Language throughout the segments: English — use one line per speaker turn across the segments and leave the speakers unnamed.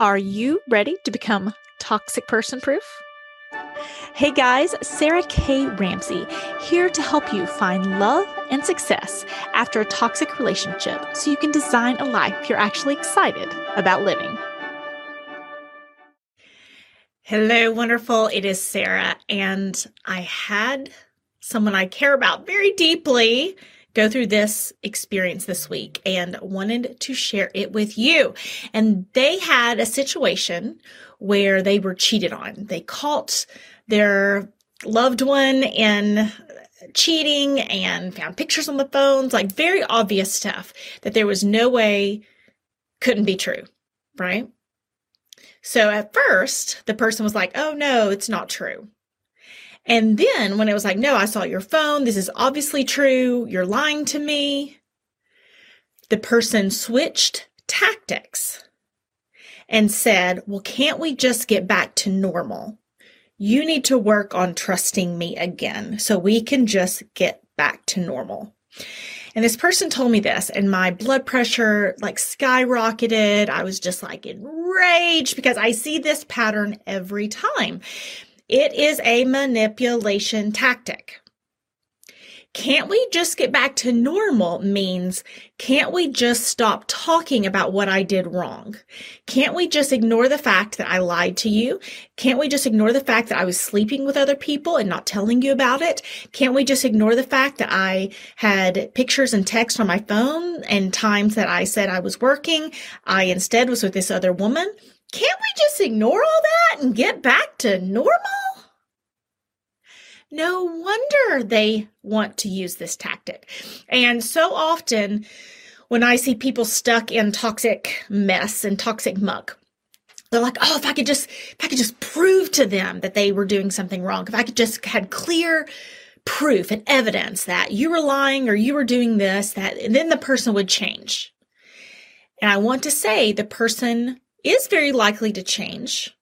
Are you ready to become toxic person proof? Hey guys, Sarah K. Ramsey here to help you find love and success after a toxic relationship so you can design a life you're actually excited about living. Hello, wonderful. It is Sarah, and I had someone I care about very deeply go through this experience this week and wanted to share it with you. And they had a situation where they were cheated on. They caught their loved one in cheating and found pictures on the phones, like very obvious stuff that there was no way couldn't be true, right? So at first, the person was like, oh no, it's not true. And then when it was like, no, I saw your phone. This is obviously true. You're lying to me. The person switched tactics and said, well, can't we just get back to normal? You need to work on trusting me again so we can just get back to normal. And this person told me this, and my blood pressure like skyrocketed. I was just like enraged because I see this pattern every time. It is a manipulation tactic. Can't we just get back to normal means can't we just stop talking about what I did wrong? Can't we just ignore the fact that I lied to you? Can't we just ignore the fact that I was sleeping with other people and not telling you about it? Can't we just ignore the fact that I had pictures and text on my phone and times that I said I was working? I instead was with this other woman. Can't we just ignore all that and get back to normal? No wonder they want to use this tactic. And so often when I see people stuck in toxic mess and toxic muck, they're like, oh, if I could just, if I could just prove to them that they were doing something wrong, if I could just had clear proof and evidence that you were lying or you were doing this, that, then the person would change. And I want to say the person is very likely to change,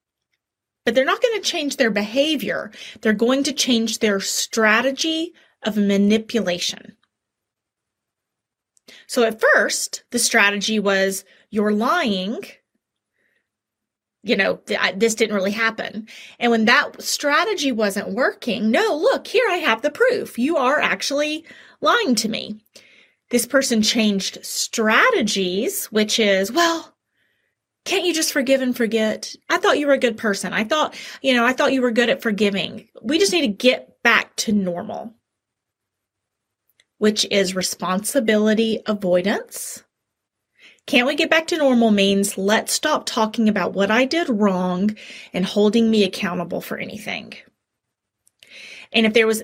but they're not going to change their behavior. They're going to change their strategy of manipulation. So at first, the strategy was you're lying. You know, this didn't really happen. And when that strategy wasn't working, no, look, here I have the proof. You are actually lying to me. This person changed strategies, which is, well, can't you just forgive and forget? I thought you were a good person. I thought, you know, I thought you were good at forgiving. We just need to get back to normal, which is responsibility avoidance. Can't we get back to normal means let's stop talking about what I did wrong and holding me accountable for anything. And if there was,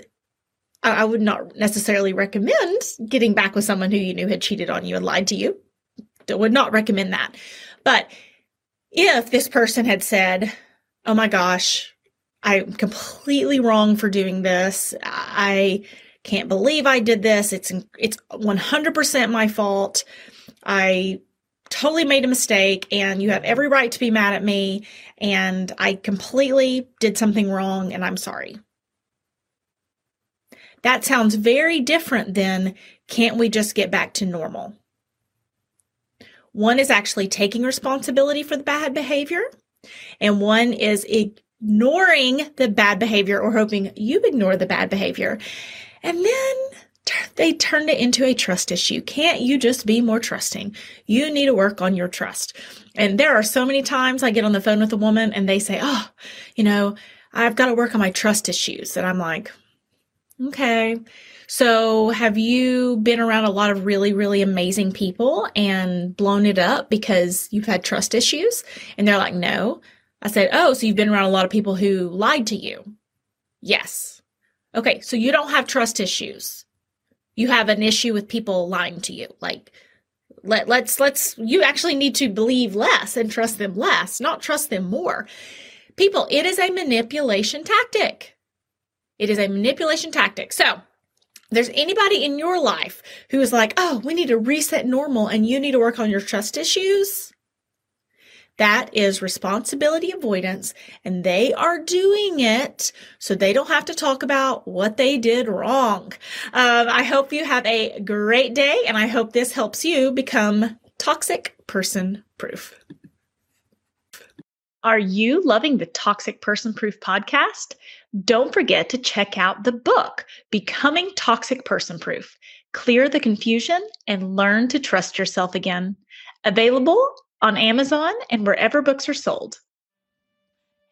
I would not necessarily recommend getting back with someone who you knew had cheated on you and lied to you. I would not recommend that. But if this person had said, Oh my gosh, I'm completely wrong for doing this. I can't believe I did this. It's it's 100% my fault. I totally made a mistake and you have every right to be mad at me and I completely did something wrong and I'm sorry. That sounds very different than can't we just get back to normal? One is actually taking responsibility for the bad behavior, and one is ignoring the bad behavior or hoping you ignore the bad behavior. And then they turned it into a trust issue. Can't you just be more trusting? You need to work on your trust. And there are so many times I get on the phone with a woman and they say, Oh, you know, I've got to work on my trust issues. And I'm like, okay. So, have you been around a lot of really, really amazing people and blown it up because you've had trust issues? And they're like, no. I said, oh, so you've been around a lot of people who lied to you? Yes. Okay, so you don't have trust issues. You have an issue with people lying to you. Like, let, let's, let's, you actually need to believe less and trust them less, not trust them more. People, it is a manipulation tactic. It is a manipulation tactic. So, there's anybody in your life who is like, oh, we need to reset normal and you need to work on your trust issues, that is responsibility avoidance, and they are doing it so they don't have to talk about what they did wrong. Um, I hope you have a great day, and I hope this helps you become toxic person proof. Are you loving the Toxic Person Proof podcast? Don't forget to check out the book, Becoming Toxic Person Proof Clear the Confusion and Learn to Trust Yourself Again. Available on Amazon and wherever books are sold.